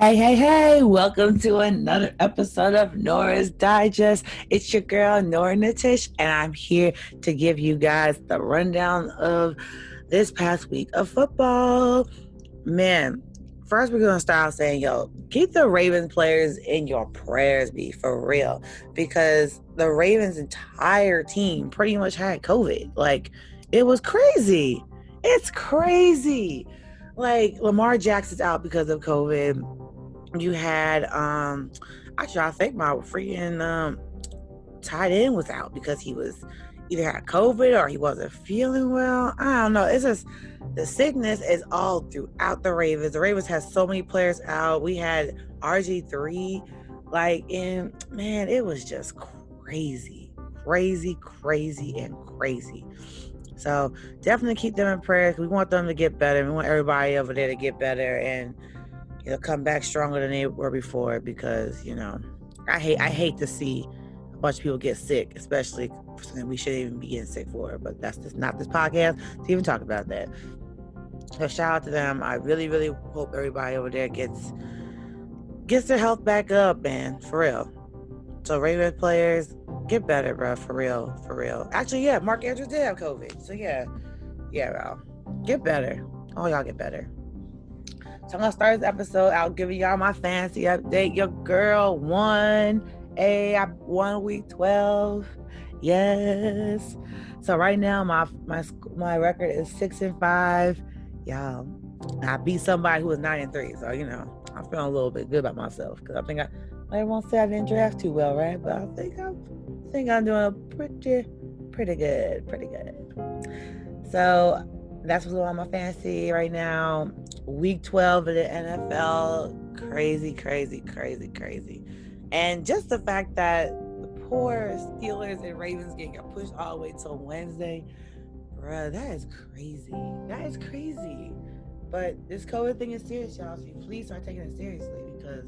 Hey, hey, hey, welcome to another episode of Nora's Digest. It's your girl, Nora Natish, and I'm here to give you guys the rundown of this past week of football. Man, first we're going to start saying, yo, keep the Ravens players in your prayers, be for real, because the Ravens' entire team pretty much had COVID. Like, it was crazy. It's crazy. Like, Lamar Jackson's out because of COVID you had um actually I think my freaking um tight end was out because he was either had COVID or he wasn't feeling well. I don't know. It's just the sickness is all throughout the Ravens. The Ravens has so many players out. We had RG3, like, and man, it was just crazy, crazy, crazy, and crazy. So definitely keep them in prayer. We want them to get better. We want everybody over there to get better and know come back stronger than they were before because you know I hate I hate to see a bunch of people get sick, especially something we shouldn't even be getting sick for. But that's just not this podcast to even talk about that. So shout out to them. I really, really hope everybody over there gets gets their health back up, man, for real. So Ravens players, get better, bro, for real, for real. Actually, yeah, Mark Andrews did have COVID, so yeah, yeah, bro, get better. Oh, y'all get better. So I'm gonna start this episode out giving y'all my fancy update. Your girl won. I won week 12. Yes. So right now my my my record is six and five. Y'all, I beat somebody who was nine and three. So you know, I'm feeling a little bit good about myself because I think I everyone said I didn't draft too well, right? But I think I'm I think I'm doing pretty pretty good, pretty good. So that's what's on my fantasy right now. Week 12 of the NFL. Crazy, crazy, crazy, crazy. And just the fact that the poor Steelers and Ravens game got pushed all the way till Wednesday. Bruh, that is crazy. That is crazy. But this COVID thing is serious, y'all. So please start taking it seriously because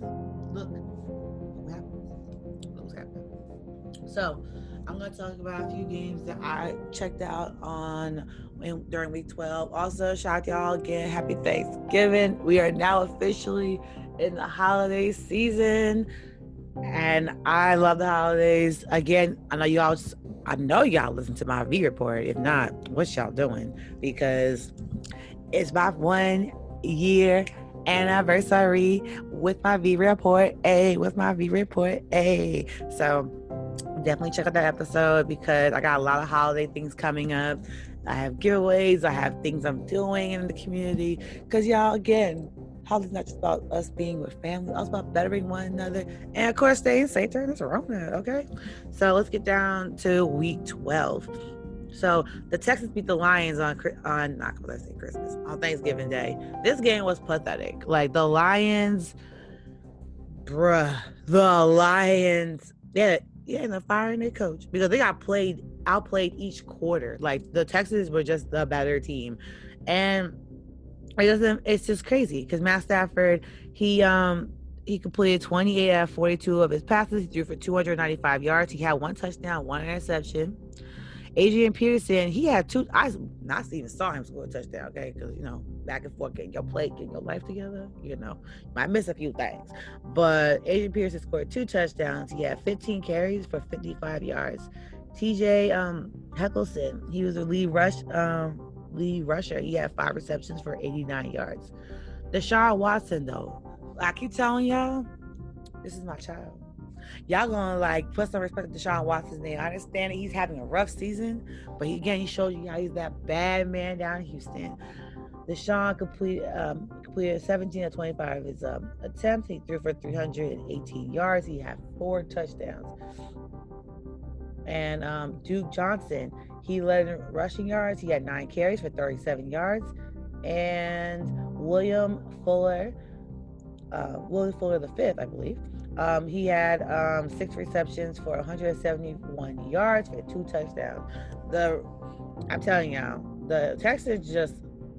look what happens. Look what's happening. So I'm to talk about a few games that I checked out on in, during week 12. Also, shout to y'all again. Happy Thanksgiving. We are now officially in the holiday season. And I love the holidays. Again, I know y'all I know y'all listen to my V report. If not, what y'all doing? Because it's my one year anniversary with my V report. A with my V report. A. So definitely check out that episode because I got a lot of holiday things coming up. I have giveaways, I have things I'm doing in the community. Because, y'all, again, holiday's not just about us being with family, it's about bettering one another. And, of course, staying safe during this Rona, okay? So, let's get down to week 12. So the Texans beat the Lions on on not let's say Christmas on Thanksgiving Day. This game was pathetic. Like the Lions, bruh, the Lions. Yeah, yeah, and they're firing their coach because they got played outplayed each quarter. Like the Texans were just the better team, and it doesn't. It's just crazy because Matt Stafford he um he completed 28 out of 42 of his passes. He threw for 295 yards. He had one touchdown, one interception. Adrian Peterson, he had two. I not even saw him score a touchdown, okay? Because you know, back and forth, getting your plate, getting your life together. You know, might miss a few things, but Adrian Peterson scored two touchdowns. He had 15 carries for 55 yards. T.J. Um, Hockenson, he was the lead rush um, lead rusher. He had five receptions for 89 yards. Deshaun Watson, though, I keep telling y'all, this is my child y'all gonna like put some respect to Deshaun Watson's name. I understand that he's having a rough season, but he, again, he showed you how he's that bad man down in Houston. Deshaun completed um, completed 17 of 25 of his um, attempts. He threw for 318 yards. He had four touchdowns. And um, Duke Johnson, he led in rushing yards. He had nine carries for 37 yards. And William Fuller, uh, William Fuller the fifth, I believe, um, he had um, six receptions for 171 yards for two touchdowns. The I'm telling y'all, the Texans just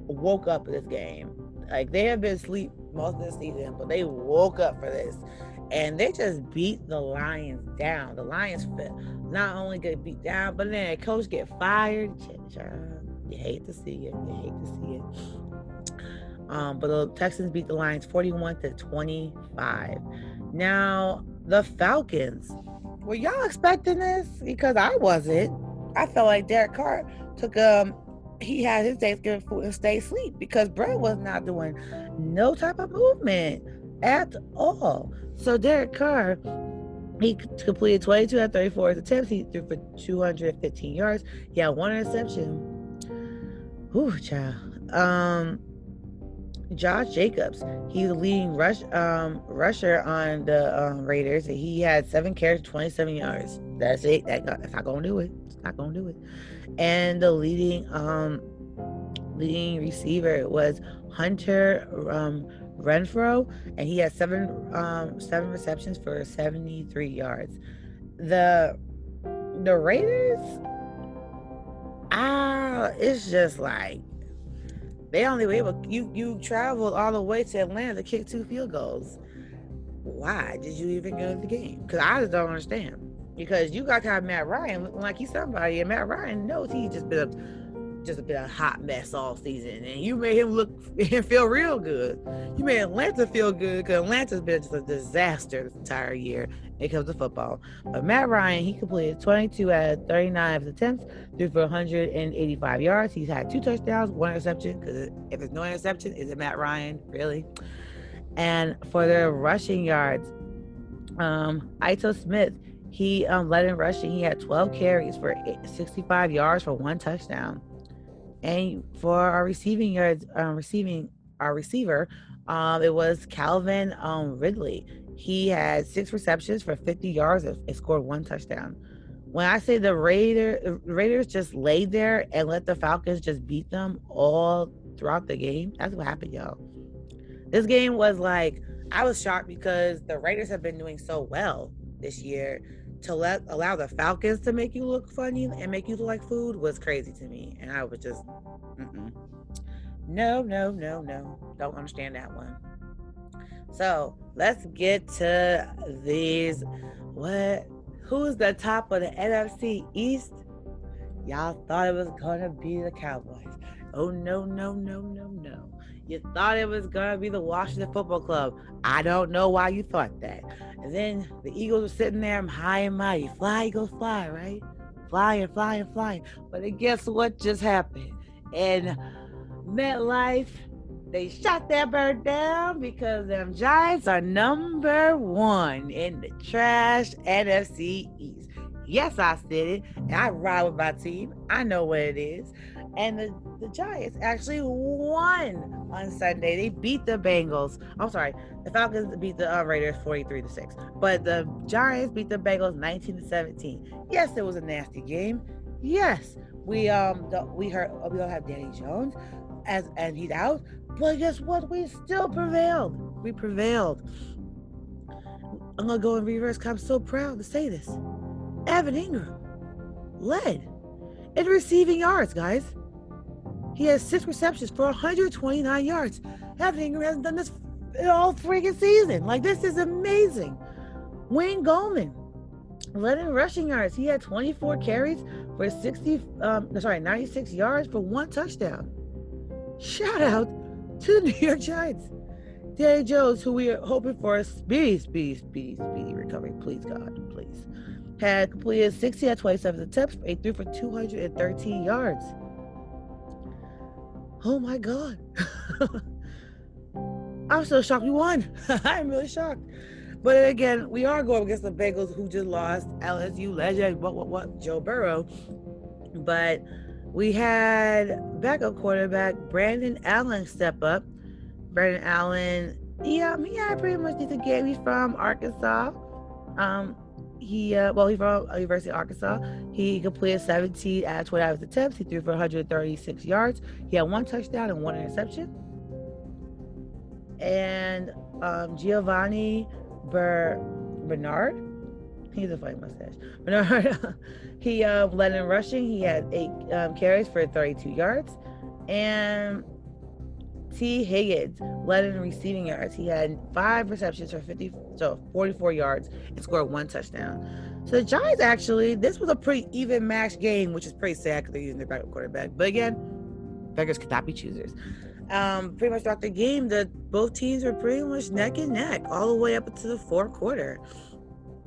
woke up this game. Like they have been asleep most of the season, but they woke up for this, and they just beat the Lions down. The Lions not only get beat down, but then coach get fired. You hate to see it. You hate to see it. Um, but the Texans beat the Lions 41 to 25. Now, the Falcons. Were y'all expecting this? Because I wasn't. I felt like Derek Carr took um he had his Thanksgiving food and stayed asleep because Brett was not doing no type of movement at all. So Derek Carr, he completed 22 at 34 attempts. He threw for 215 yards. He had one interception. Whew, child. Um, Josh Jacobs, he's the leading rush um, rusher on the um, Raiders. He had seven carries, 27 yards. That's it. That, that's not gonna do it. It's not gonna do it. And the leading um, leading receiver was Hunter um, Renfrow, and he had seven um, seven receptions for 73 yards. The the Raiders, ah, it's just like they only were able you you traveled all the way to Atlanta to kick two field goals. Why did you even go to the game? Because I just don't understand. Because you got to have Matt Ryan looking like he's somebody, and Matt Ryan knows he's just been a just been a hot mess all season, and you made him look and feel real good. You made Atlanta feel good because Atlanta's been just a disaster this entire year, it comes to football. But Matt Ryan, he completed 22 out of 39 of his attempts, threw for 185 yards. He's had two touchdowns, one interception. Because if there's no interception, is it Matt Ryan? Really? And for the rushing yards, um, Ito Smith, he um, led in rushing. He had 12 carries for 65 yards for one touchdown. And for our receiving yards, um, receiving our receiver, um, it was Calvin um, Ridley. He had six receptions for 50 yards and scored one touchdown. When I say the Raider, Raiders just laid there and let the Falcons just beat them all throughout the game, that's what happened, y'all. This game was like, I was shocked because the Raiders have been doing so well this year. To let allow the Falcons to make you look funny and make you look like food was crazy to me, and I was just, mm-mm. no, no, no, no, don't understand that one. So let's get to these. What? Who's the top of the NFC East? Y'all thought it was gonna be the Cowboys. Oh no, no, no, no, no. You thought it was gonna be the Washington Football Club. I don't know why you thought that. And then the Eagles were sitting there high and mighty. Fly, Eagles, fly, right? Flying, flying, flying. But then guess what just happened? And MetLife they shot that bird down because them Giants are number one in the trash NFC East. Yes, I said it. I ride with my team. I know what it is. And the, the Giants actually won on Sunday. They beat the Bengals. I'm sorry, the Falcons beat the uh, Raiders 43 to 6. But the Giants beat the Bengals 19 to 17. Yes, it was a nasty game. Yes, we um we heard we don't have Danny Jones as and he's out. But guess what? We still prevailed. We prevailed. I'm gonna go in reverse. Cause I'm so proud to say this. Evan Engram led in receiving yards, guys. He has six receptions for 129 yards. Evan Engram hasn't done this all freaking season. Like this is amazing. Wayne led in rushing yards. He had 24 carries for 60, um, sorry, 96 yards for one touchdown. Shout out to the New York Giants. Danny Jones, who we are hoping for a speedy, speedy, speedy, speedy recovery. Please, God, please. Had completed 60 at 27 attempts, a threw for 213 yards. Oh my God. I'm so shocked we won. I'm really shocked. But again, we are going against the Bengals who just lost LSU legend, what, what, what, Joe Burrow. But we had backup quarterback Brandon Allen step up. Brandon Allen, yeah, had pretty much decent game. He's from Arkansas. Um, he uh, well, he's from University of Arkansas. He completed 17 out of 25 attempts. He threw for 136 yards. He had one touchdown and one interception. And um, Giovani Ber- Bernard, he's a funny mustache. Bernard, he uh, led in rushing. He had eight um, carries for 32 yards. And Tee Higgins led in receiving yards. He had five receptions for 50, so 44 yards and scored one touchdown. So the Giants actually, this was a pretty even match game, which is pretty sad because they're using their backup quarterback. But again, beggars could not be choosers. Um, pretty much throughout the game, the both teams were pretty much neck and neck all the way up into the fourth quarter.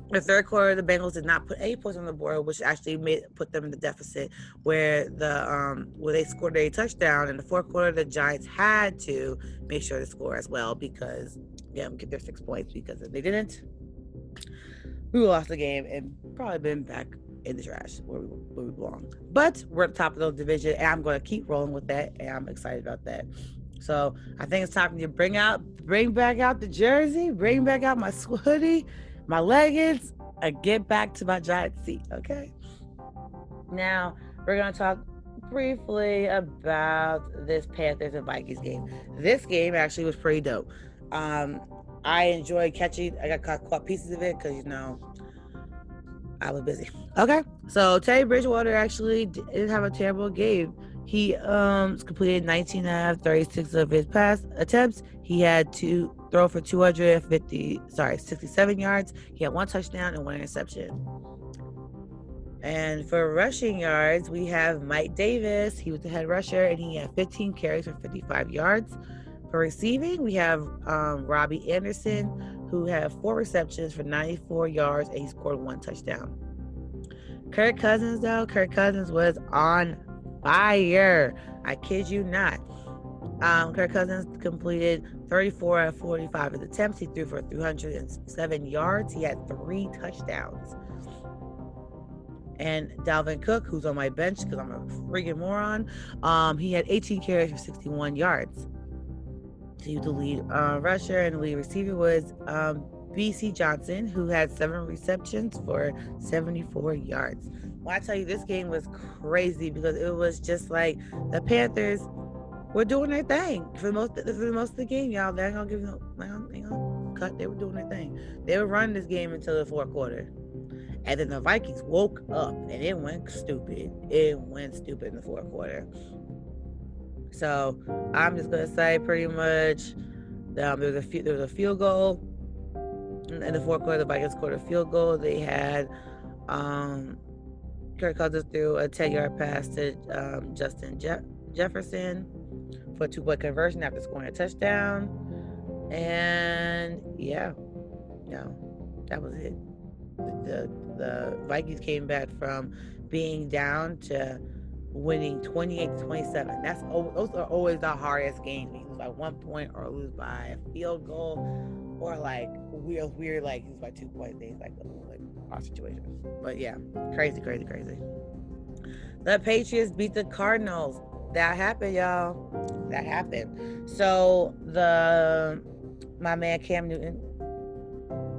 The third quarter, the Bengals did not put any points on the board, which actually made put them in the deficit. Where the um, where they scored a touchdown in the fourth quarter, the Giants had to make sure to score as well because yeah, get their six points because if they didn't, we lost the game and probably been back in the trash where we, where we belong. But we're at the top of the division, and I'm going to keep rolling with that, and I'm excited about that. So I think it's time for you to bring out, bring back out the jersey, bring back out my hoodie, my leggings, and get back to my giant seat. Okay. Now we're gonna talk briefly about this Panthers and Vikings game. This game actually was pretty dope. Um, I enjoyed catching. I got caught, caught pieces of it because you know I was busy. Okay, so Teddy Bridgewater actually didn't have a terrible game. He um completed 19 out of 36 of his pass attempts. He had to throw for 250, sorry, 67 yards. He had one touchdown and one interception. And for rushing yards, we have Mike Davis. He was the head rusher and he had 15 carries for 55 yards. For receiving, we have um, Robbie Anderson, who had four receptions for 94 yards and he scored one touchdown. Kirk Cousins, though, Kirk Cousins was on fire. I kid you not. Um, Kirk Cousins completed 34 out of 45 of the attempts. He threw for 307 yards. He had three touchdowns. And Dalvin Cook, who's on my bench because I'm a freaking moron, um, he had 18 carries for 61 yards to the lead uh, rusher and the lead receiver was um, Bisi Johnson, who had seven receptions for 74 yards. Well, I tell you, this game was crazy because it was just like the Panthers were doing their thing for most for the most of the game, y'all. They ain't gonna give them, they ain't gonna cut. They were doing their thing. They were running this game until the fourth quarter, and then the Vikings woke up and it went stupid. It went stupid in the fourth quarter. So I'm just gonna say pretty much um, there was a there was a field goal in the fourth quarter. The Vikings scored a field goal. They had um, Kirk Cousins threw a 10 yard pass to um, Justin Je- Jefferson for a two point conversion after scoring a touchdown. And yeah, no, that was it. The, the, Vikings came back from being down to winning 28 to 27. That's those are always the hardest games. You lose by one point or lose by a field goal or like weird, weird like lose by two point things like like our situations. But yeah, crazy, crazy, crazy. The Patriots beat the Cardinals. That happened, y'all. That happened. So the my man Cam Newton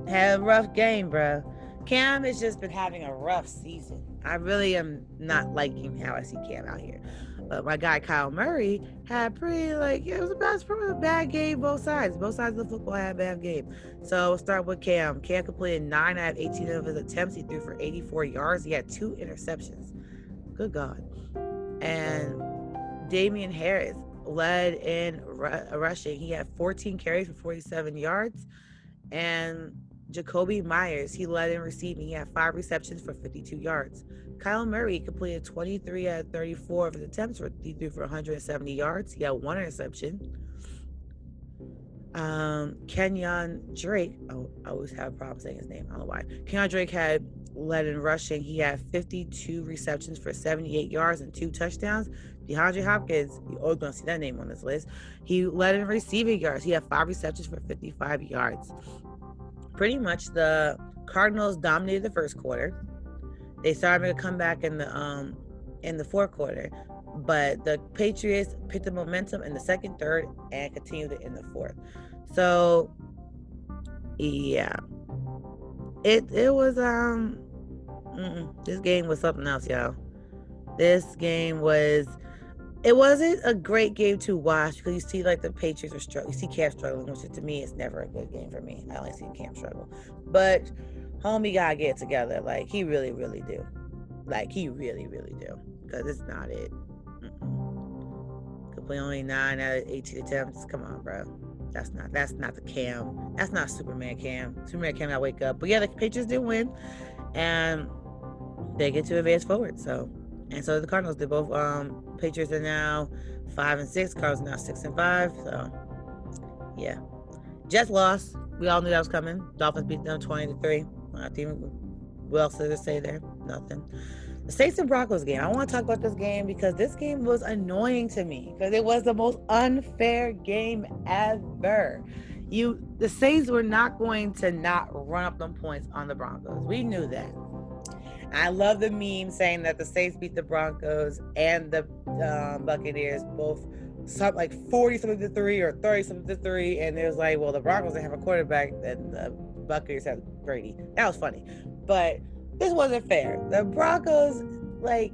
had a rough game, bro. Cam has just been having a rough season. I really am not liking how I see Cam out here. But my guy Kyle Murray had pretty like it was a bad, a bad game both sides. Both sides of the football had a bad game. So we'll start with Cam. Cam completed nine out of 18 of his attempts. He threw for 84 yards. He had two interceptions. Good God. And Damien Harris led in rushing. He had 14 carries for 47 yards. And Jakobi Meyers, he led in receiving. He had five receptions for 52 yards. Kyle Murray completed 23 out of 34 of his attempts for he threw for 170 yards. He had one interception. Um, Kenyan Drake, oh, I always have problems saying his name. I don't know why. Kenyan Drake had led in rushing. He had 52 receptions for 78 yards and two touchdowns. DeAndre Hopkins, you're always going to see that name on this list. He led in receiving yards. He had five receptions for 55 yards pretty much the Cardinals dominated the first quarter. They started to come back in the um in the fourth quarter, but the Patriots picked the momentum in the second, third, and continued it in the fourth. So yeah, it it was um this game was something else, y'all. This game was it wasn't a great game to watch because you see like the Patriots are struggling. You see Cam struggling, which to me is never a good game for me. I only see Cam struggle. But homie gotta get together. Like he really, really do. Like he really, really do. Because it's not it. Complete only nine out of 18 attempts. Come on, bro. That's not that's not the Cam. That's not Superman Cam. Superman Cam I wake up. But yeah, the Patriots did win. And they get to advance forward. So and so the Cardinals did both. Um, Patriots are now five and six. Cardinals now six and five. So yeah. Jets lost. We all knew that was coming. Dolphins beat them 20 to 3. I think what else did to say there? Nothing. The Saints and Broncos game. I want to talk about this game because this game was annoying to me because it was the most unfair game ever. You the Saints were not going to not run up them points on the Broncos. We knew that. I love the meme saying that the Saints beat the Broncos and the um, Buccaneers both something like 40 something to three or 30 something to three. And it was like, well, the Broncos didn't have a quarterback and the Buccaneers had Brady. That was funny. But this wasn't fair. The Broncos, like,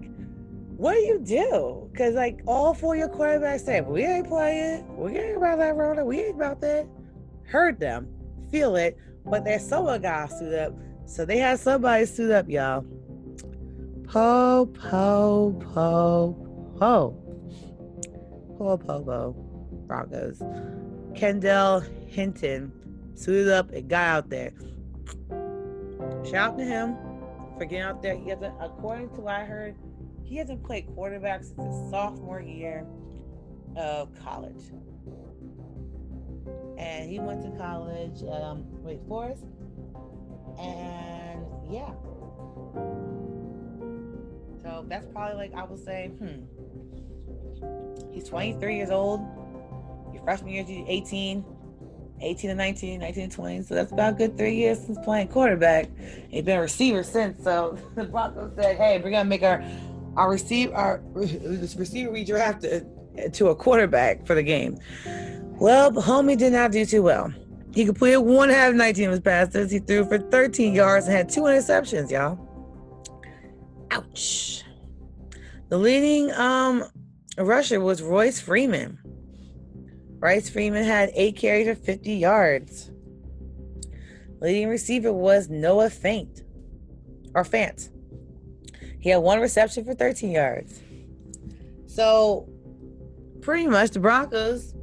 what do you do? Because, like, all four of your quarterbacks said, we ain't playing. We ain't about that, Rona. We ain't about that. Heard them, feel it, but there's someone got suit up. So they had somebody suit up, y'all. Po, po, po, po. Po, po. Broncos. Kendall Hinton suited up and got out there. Shout out to him for getting out there. He hasn't, according to what I heard, he hasn't played quarterback since his sophomore year of college. And he went to college um, Wake Forest. And yeah. So that's probably like I would say, hmm. He's 23 years old. Your freshman year, 18. 18 to 19, 19 to 20. So that's about good three years since playing quarterback. He's been a receiver since. So the Broncos said, hey, we're gonna make our our receive our receiver we drafted to a quarterback for the game. Well, homie did not do too well. He completed one half of 19 of his passes. He threw for 13 yards and had two interceptions, y'all. Ouch. The leading um rusher was Royce Freeman. Royce Freeman had eight carries for 50 yards. Leading receiver was Noah Faint or Fant. He had one reception for 13 yards. So pretty much the Broncos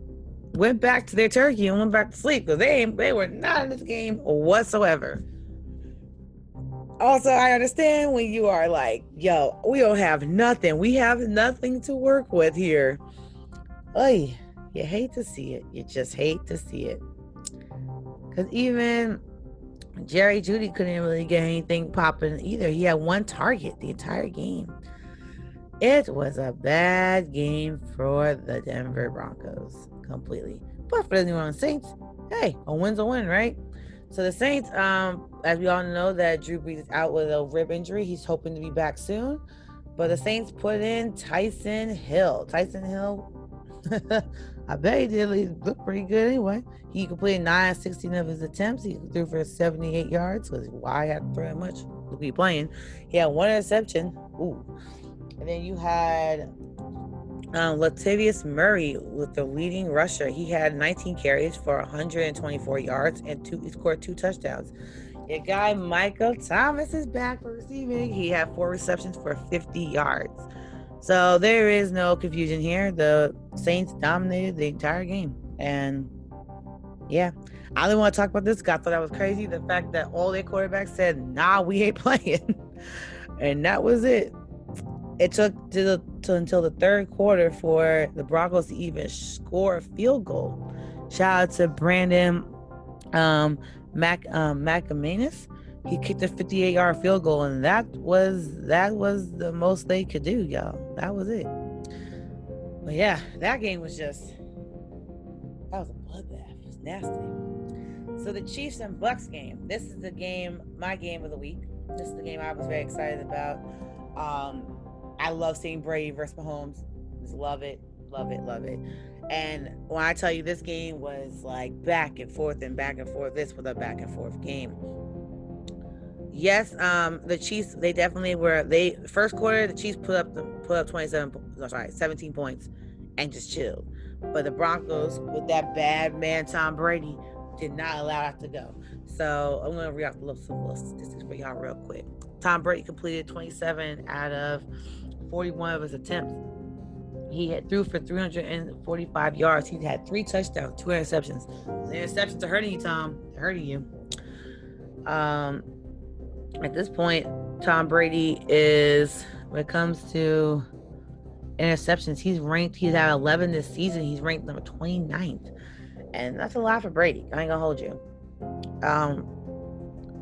went back to their turkey and went back to sleep because they they were not in this game whatsoever. Also, I understand when you are like, yo, we don't have nothing. We have nothing to work with here. Oy, you hate to see it. You just hate to see it. Because even Jerry Jeudy couldn't really get anything popping either. He had one target the entire game. It was a bad game for the Denver Broncos completely. But for the New Orleans Saints, hey, a win's a win, right? So the Saints, um, as we all know, that Drew Brees is out with a rib injury. He's hoping to be back soon. But the Saints put in Taysom Hill. Taysom Hill, I bet he did he look pretty good anyway. He completed 9 of 16 of his attempts. He threw for 78 yards because why had throw that much? Look, he playing. He had one interception. Ooh. And then you had um, Latavius Murray with the leading rusher. He had 19 carries for 124 yards and two. He scored two touchdowns. Your guy Michael Thomas is back for receiving. He had four receptions for 50 yards. So there is no confusion here. The Saints dominated the entire game, and yeah, I didn't want to talk about this. I thought that was crazy. The fact that all their quarterbacks said, "Nah, we ain't playing," and that was it it took to, the, to until the third quarter for the Broncos to even score a field goal. Shout out to Brandon um, Mac um. He kicked a 58 yard field goal, and that was that was the most they could do, y'all. That was it. But yeah, that game was just that was a bloodbath. It was nasty. So the Chiefs and Bucks game. This is the game, my game of the week. This is the game I was very excited about. Um, I love seeing Brady versus Mahomes. Just love it, love it, love it. And when I tell you this game was like back and forth and back and forth, this was a back and forth game. Yes, um, the Chiefs they definitely were. They first quarter the Chiefs put up put up twenty seven, sorry, seventeen points, and just chilled. But the Broncos with that bad man Tom Brady did not allow that to go. So I'm gonna read off some little statistics for y'all real quick. Tom Brady completed 27 out of 41 of his attempts. He had threw for 345 yards. He had three touchdowns, two interceptions. The interceptions are hurting you, Tom. They're hurting you. Um, at this point, Tom Brady is when it comes to interceptions. He's ranked, he's at 11 this season. He's ranked number 29th. And that's a lot for Brady. I ain't gonna hold you. Um,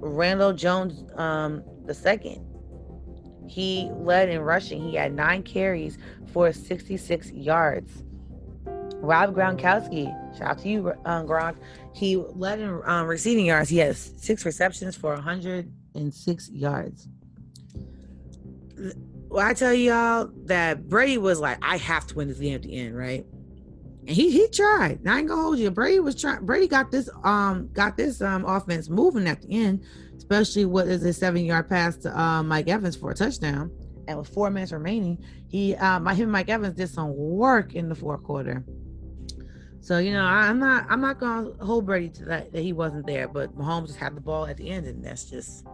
Randall Jones, um, the second, he led in rushing. He had nine carries for 66 yards. Rob Gronkowski, shout out to you, um, Gronk. He led in um, receiving yards. He has six receptions for 106 yards. Well, I tell y'all that Brady was like, I have to win this game at the end, right? And he he tried. I ain't gonna hold you. Brady was trying. Brady got this um got this um offense moving at the end, especially what is a seven yard pass to um, Mike Evans for a touchdown. And with four minutes remaining, he uh, my him Mike Evans did some work in the fourth quarter. So you know, I'm not I'm not gonna hold Brady to that that he wasn't there, but Mahomes just had the ball at the end, and that's just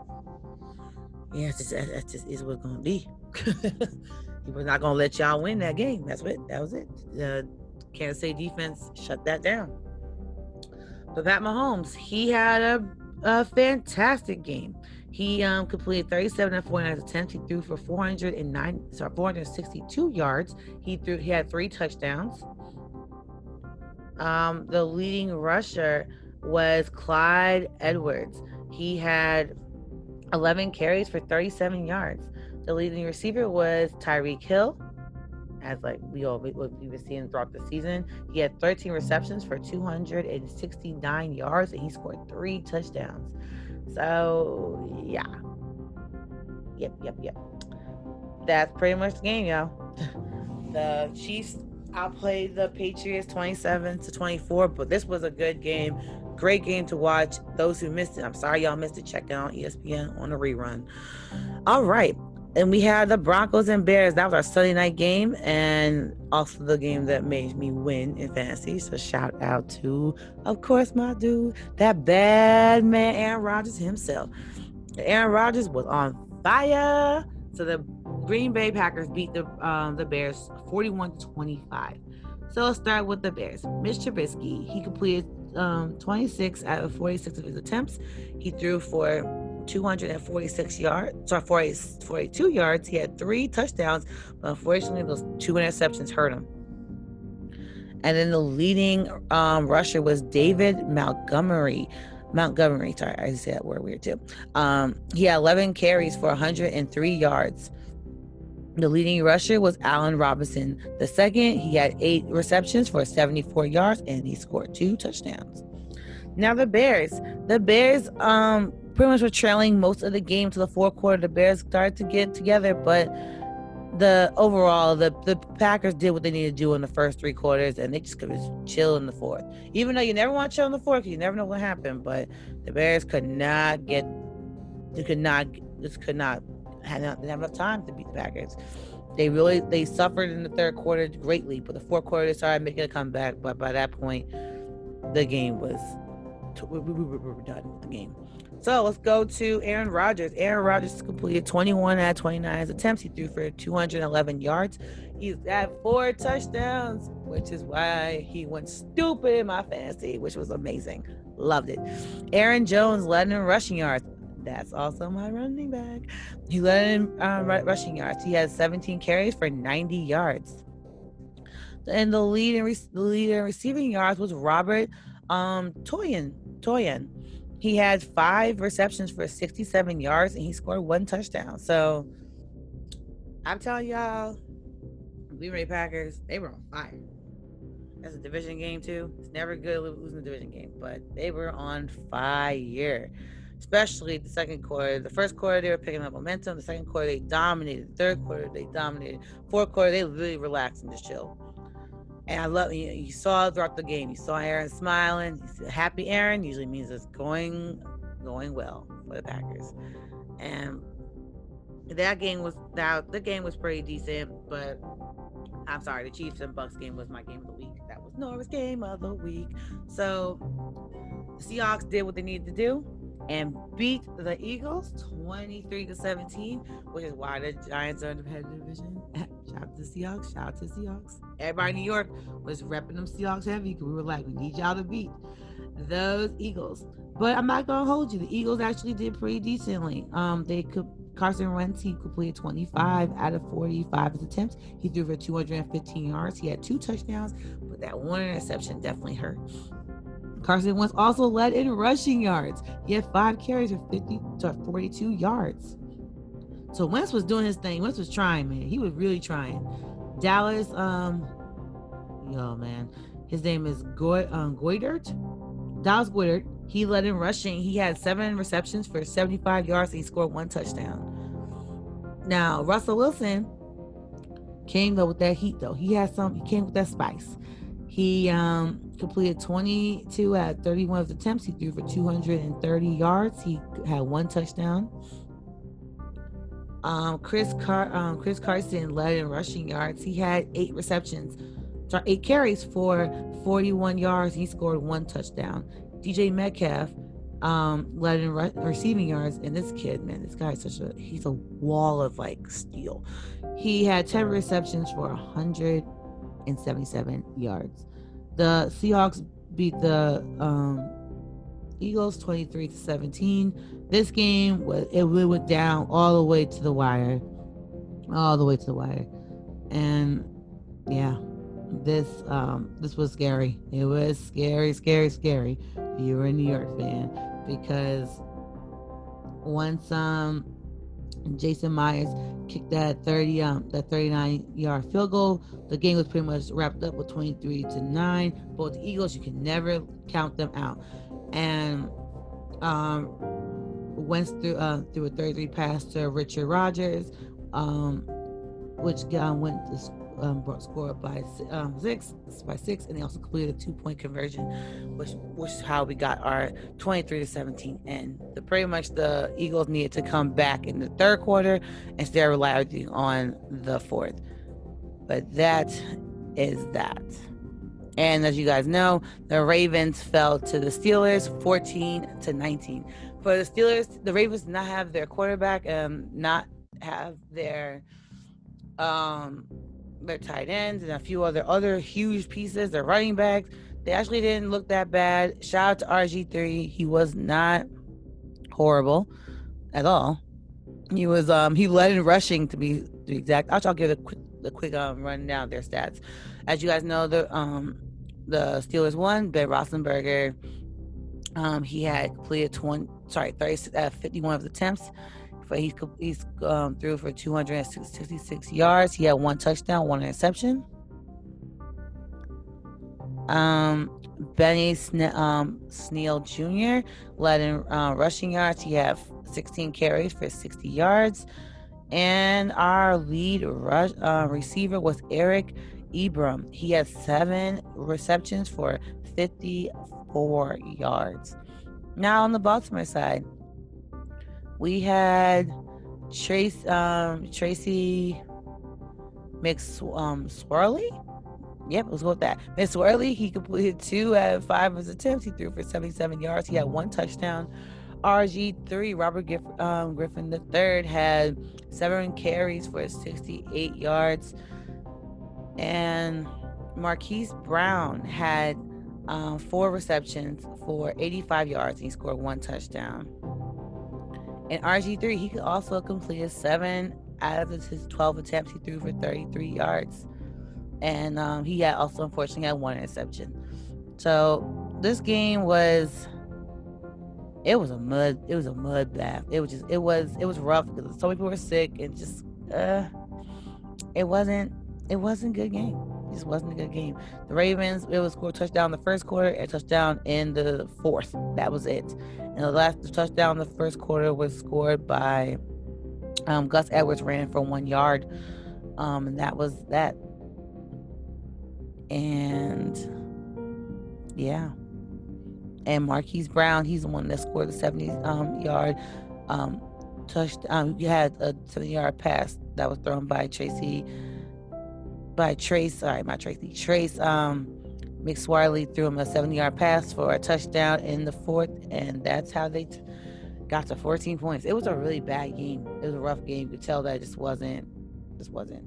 yeah, it's just, that's just is what's gonna be. he was not gonna let y'all win that game. That's what that was it. The Kansas City defense shut that down. But Pat Mahomes, he had a, a fantastic game. He um, completed 37 and 49 attempts. He threw for 409, sorry, 462 yards. He threw. He had three touchdowns. Um, the leading rusher was Clyde Edwards. He had 11 carries for 37 yards. The leading receiver was Tyreek Hill, as like we all what we were seeing throughout the season. He had 13 receptions for 269 yards, and he scored three touchdowns. So yeah, yep, yep, yep. That's pretty much the game, y'all. the Chiefs outplayed the Patriots 27 to 24, but this was a good game. Great game to watch. Those who missed it, I'm sorry y'all missed it. Check out ESPN on the rerun. All right. And we had the Broncos and Bears. That was our Sunday night game and also the game that made me win in fantasy. So shout out to, of course, my dude, that bad man Aaron Rodgers himself. Aaron Rodgers was on fire. So the Green Bay Packers beat the um, the Bears 41 to 25. So let's start with the Bears. Mitch Trubisky, he completed um, 26 out of 46 of his attempts. He threw for 246 yards, sorry, 40, 42 yards. He had three touchdowns, but unfortunately, those two interceptions hurt him. And then the leading um, rusher was David Montgomery. Montgomery, sorry, I said that word weird too. Um, he had 11 carries for 103 yards. The leading rusher was Allen Robinson. The second, he had eight receptions for 74 yards and he scored two touchdowns. Now the Bears. The Bears um pretty much were trailing most of the game to the fourth quarter. The Bears started to get together, but the overall the the Packers did what they needed to do in the first three quarters, and they just could just chill in the fourth. Even though you never want to chill in the fourth, you never know what happened. But the Bears could not get, they could not, just could not had not didn't have enough time to beat the Packers. They really they suffered in the third quarter greatly, but the fourth quarter they started making a comeback. But by that point, the game was we were done with the game. So let's go to Aaron Rodgers. Aaron Rodgers completed 21 out of 29 attempts. He threw for 211 yards. He's got four touchdowns, which is why he went stupid in my fantasy, which was amazing. Loved it. Aaron Jones led in rushing yards. That's also my running back. He led in uh, rushing yards. He had 17 carries for 90 yards. And the lead in, re- the lead in receiving yards was Robert um, Toyan. Toyan. He had five receptions for 67 yards and he scored one touchdown. So I'm telling y'all, Green Bay Packers, they were on fire. That's a division game too. It's never good losing a division game, but they were on fire especially the second quarter. The first quarter, they were picking up momentum. The second quarter, they dominated. The third quarter, they dominated. Fourth quarter, they really relaxed and just chilled. And I love you. You saw throughout the game. You saw Aaron smiling. Happy Aaron usually means it's going going well for the Packers. And that game was now the game was pretty decent, but I'm sorry, the Chiefs and Bucks game was my game of the week. That was Nora's game of the week. So the Seahawks did what they needed to do and beat the Eagles 23 to 17, which is why the Giants are in the division. Shout out to the Seahawks. Shout out to the Seahawks. everybody in New York was repping them Seahawks heavy because we were like, we need y'all to beat those Eagles. But I'm not gonna hold you. The Eagles actually did pretty decently. Um, they could Carson Wentz he completed 25 out of 45 attempts. He threw for 215 yards. He had two touchdowns, but that one interception definitely hurt. Carson Wentz also led in rushing yards. He had five carries for 50 to 42 yards. So Wentz was doing his thing. Wentz was trying, man. He was really trying. Dallas, um, yo, man, his name is Goy, um. Dallas Goedert. He led in rushing. He had seven receptions for 75 yards. And he scored one touchdown. Now Russell Wilson came though with that heat though. He had some. He came with that spice. He um, completed 22 at 31 of the attempts. He threw for 230 yards. He had one touchdown. Um, Chris Car- um, Chris Carson led in rushing yards. He had eight receptions, eight carries for 41 yards. He scored one touchdown. DJ Metcalf um, led in re- receiving yards, and this kid, man, this guy is such a he's a wall of like steel. He had 10 receptions for 177 yards. The Seahawks beat the um, Eagles 23 to 17. This game was it went down all the way to the wire, all the way to the wire, and yeah, this um this was scary. It was scary, scary, scary. If you were a New York fan because once um Jason Myers kicked that 30 um that 39 yard field goal. The game was pretty much wrapped up with 23 to 9. Both the Eagles, you can never count them out and um, went through uh, through a 33 pass to Richard Rodgers, um, which um, went to um, brought scored by um, six by six, and they also completed a two point conversion, which which is how we got our 23 to 17 and the pretty much the Eagles needed to come back in the third quarter instead of relying on the fourth. But that is that. And as you guys know, the Ravens fell to the Steelers 14 to 19. For the Steelers, the Ravens did not have their quarterback, um, not have their um their tight ends and a few other other huge pieces, their running backs. They actually didn't look that bad. Shout out to RG3. He was not horrible at all. He was um he led in rushing to be, exact. I'll, I'll give a quick the quick um run down their stats. As you guys know, the um the Steelers won. Ben Roethlisberger, um, he had completed 20, sorry, 30, uh, 51 of the attempts. But he's he's um, threw for 266 yards. He had one touchdown, one interception. Um, Benny Sne- um, Snell Jr. led in uh, rushing yards. He had 16 carries for 60 yards. And our lead rush, uh, receiver was Eric Ebron. He had seven receptions for 54 yards. Now on the Baltimore side, we had Trace um, Tracy McSorley. Um, Yep, let's go with that. McSorley, he completed two out of five of his attempts. He threw for 77 yards. He had one touchdown. RG3, Robert Giff- um, Griffin III, had seven carries for 68 yards and Marquise Brown had um, four receptions for 85 yards. And he scored one touchdown. And RG3, he could also completed seven out of his 12 attempts. He threw for 33 yards. And um, he had also, unfortunately, had one interception. So this game was it was a mud it was a mud bath it was just it was it was rough because so many people were sick and just uh it wasn't it wasn't a good game. It just wasn't a good game. The Ravens, it was scored touchdown the first quarter and touchdown in the fourth. That was it. And the last the touchdown the first quarter was scored by um, Gus Edwards ran for one yard. Um, and that was that. And yeah. And Marquise Brown, he's the one that scored the 70 um, yard um, touchdown. Um, you had a 70 yard pass that was thrown by Tracy by Trace, sorry, my Tracy, Trace um, McSorley threw him a 70 yard pass for a touchdown in the fourth, and that's how they t- got to 14 points. It was a really bad game. It was a rough game. You could tell that it just wasn't, just wasn't,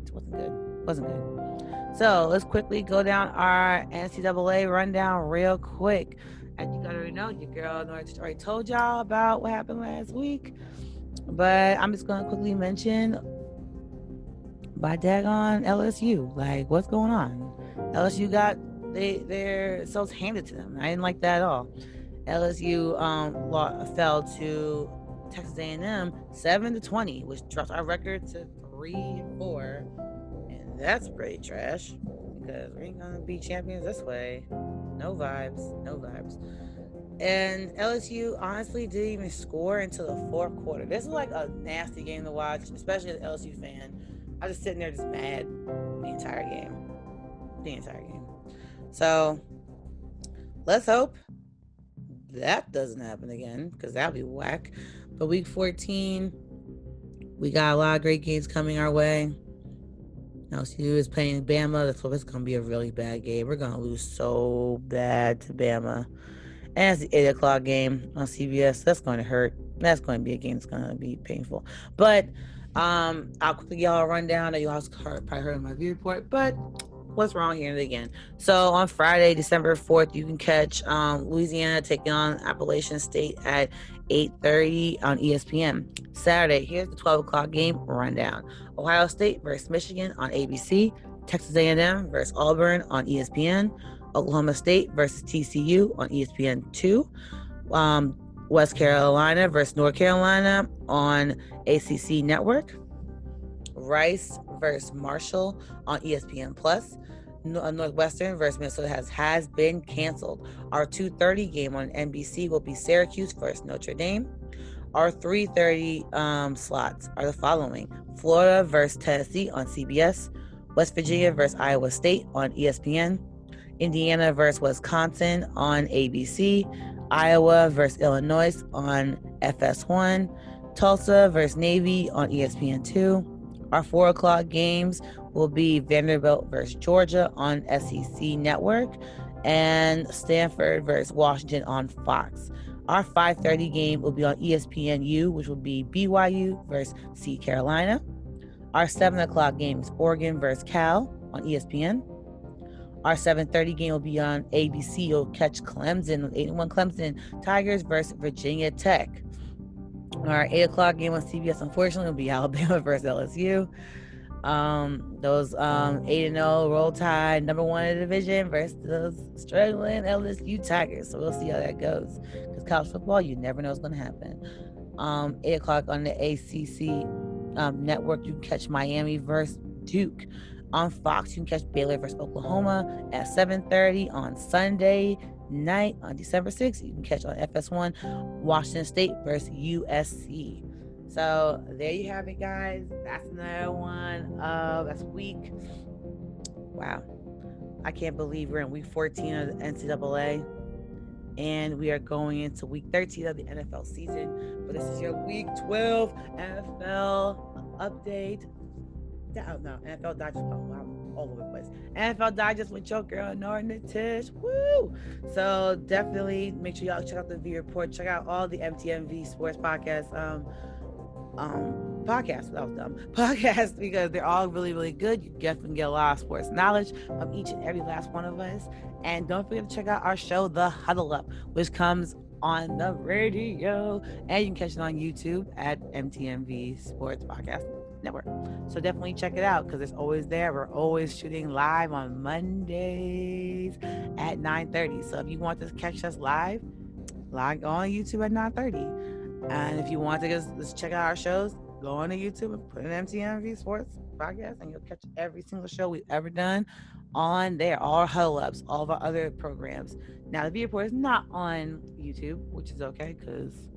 just wasn't good. wasn't good. So let's quickly go down our NCAA rundown real quick. And you gotta know, your girl already told y'all about what happened last week. But I'm just gonna quickly mention by daggone LSU. Like, what's going on? LSU got they their results handed to them. I didn't like that at all. LSU um fell to Texas A&M seven to twenty, which dropped our record to three and four, and that's pretty trash because we ain't gonna be champions this way. No vibes, no vibes. And LSU honestly didn't even score until the fourth quarter. This is like a nasty game to watch, especially as an LSU fan. I was just sitting there just mad the entire game. The entire game. So let's hope that doesn't happen again because that'd be whack. But week 14, we got a lot of great games coming our way. LSU is playing Bama. That's it's going to be a really bad game. We're going to lose so bad to Bama. And it's the 8 o'clock game on CBS. That's going to hurt. That's going to be a game that's going to be painful. But um, I'll quickly y'all a rundown that you all probably heard in my view report. But what's wrong here again. So on Friday, December 4th, you can catch um, Louisiana taking on Appalachian State at 8.30 on ESPN. Saturday, here's the 12 o'clock game rundown. Ohio State versus Michigan on ABC. Texas A&M versus Auburn on ESPN. Oklahoma State versus TCU on ESPN 2. Um, West Carolina versus North Carolina on ACC Network. Rice versus Marshall on ESPN Plus. Uh, Northwestern versus Minnesota has has been canceled. Our 2:30 game on NBC will be Syracuse versus Notre Dame. Our 3:30 um, slots are the following: Florida versus Tennessee on CBS, West Virginia versus Iowa State on ESPN, Indiana versus Wisconsin on ABC, Iowa versus Illinois on FS1, Tulsa versus Navy on ESPN2. Our four o'clock games will be Vanderbilt versus Georgia on SEC Network and Stanford versus Washington on Fox. Our 5:30 game will be on ESPNU, which will be BYU versus C Carolina. Our 7 o'clock game is Oregon versus Cal on ESPN. Our 7:30 game will be on ABC. You'll catch Clemson, 81 Clemson Tigers versus Virginia Tech. Our 8 o'clock game on CBS, unfortunately, will be Alabama versus LSU. Um, those um 8 and 0 roll tide number one in the division versus those struggling LSU Tigers. So we'll see how that goes. Because college football, you never know what's gonna happen. Um, 8 o'clock on the ACC um, network, you can catch Miami versus Duke. On Fox, you can catch Baylor versus Oklahoma at 7:30 on Sunday night on December 6th. You can catch on FS1 Washington State versus USC. So there you have it, guys. That's another one. Uh, that's week. Wow. I can't believe we're in week 14 of the NCAA. And we are going into week 13 of the NFL season. But this is your week 12 NFL update. Oh, no, NFL Digest. Oh, wow, all over the place. NFL Digest with your girl, Nora Tish. Woo! So definitely make sure y'all check out the V report. Check out all the MTMV sports podcasts. Um, um podcast that was dumb podcast because they're all really really good you definitely get a lot of sports knowledge of each and every last one of us and don't forget to check out our show the huddle up which comes on the radio and you can catch it on youtube at mtmv sports podcast network so definitely check it out because it's always there we're always shooting live on mondays at 9 30 so if you want to catch us live log on youtube at 9 30 and if you want to just, just check out our shows, go on to YouTube and put an MTMV Sports podcast, and you'll catch every single show we've ever done on there. All huddle ups, all of our other programs. Now the report is not on YouTube, which is okay because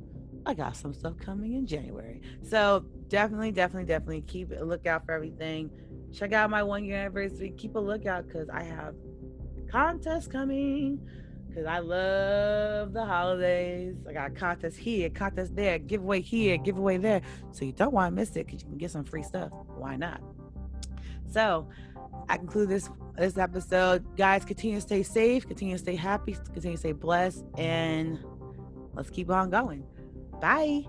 I got some stuff coming in January. So definitely, definitely, definitely keep a lookout for everything. Check out my one year anniversary. Keep a lookout because I have contests coming because I love the holidays. I got contests here, contests there, giveaway here, giveaway there. So you don't want to miss it because you can get some free stuff. Why not? So I conclude this this episode. Guys, continue to stay safe, continue to stay happy, continue to stay blessed, and let's keep on going. Bye.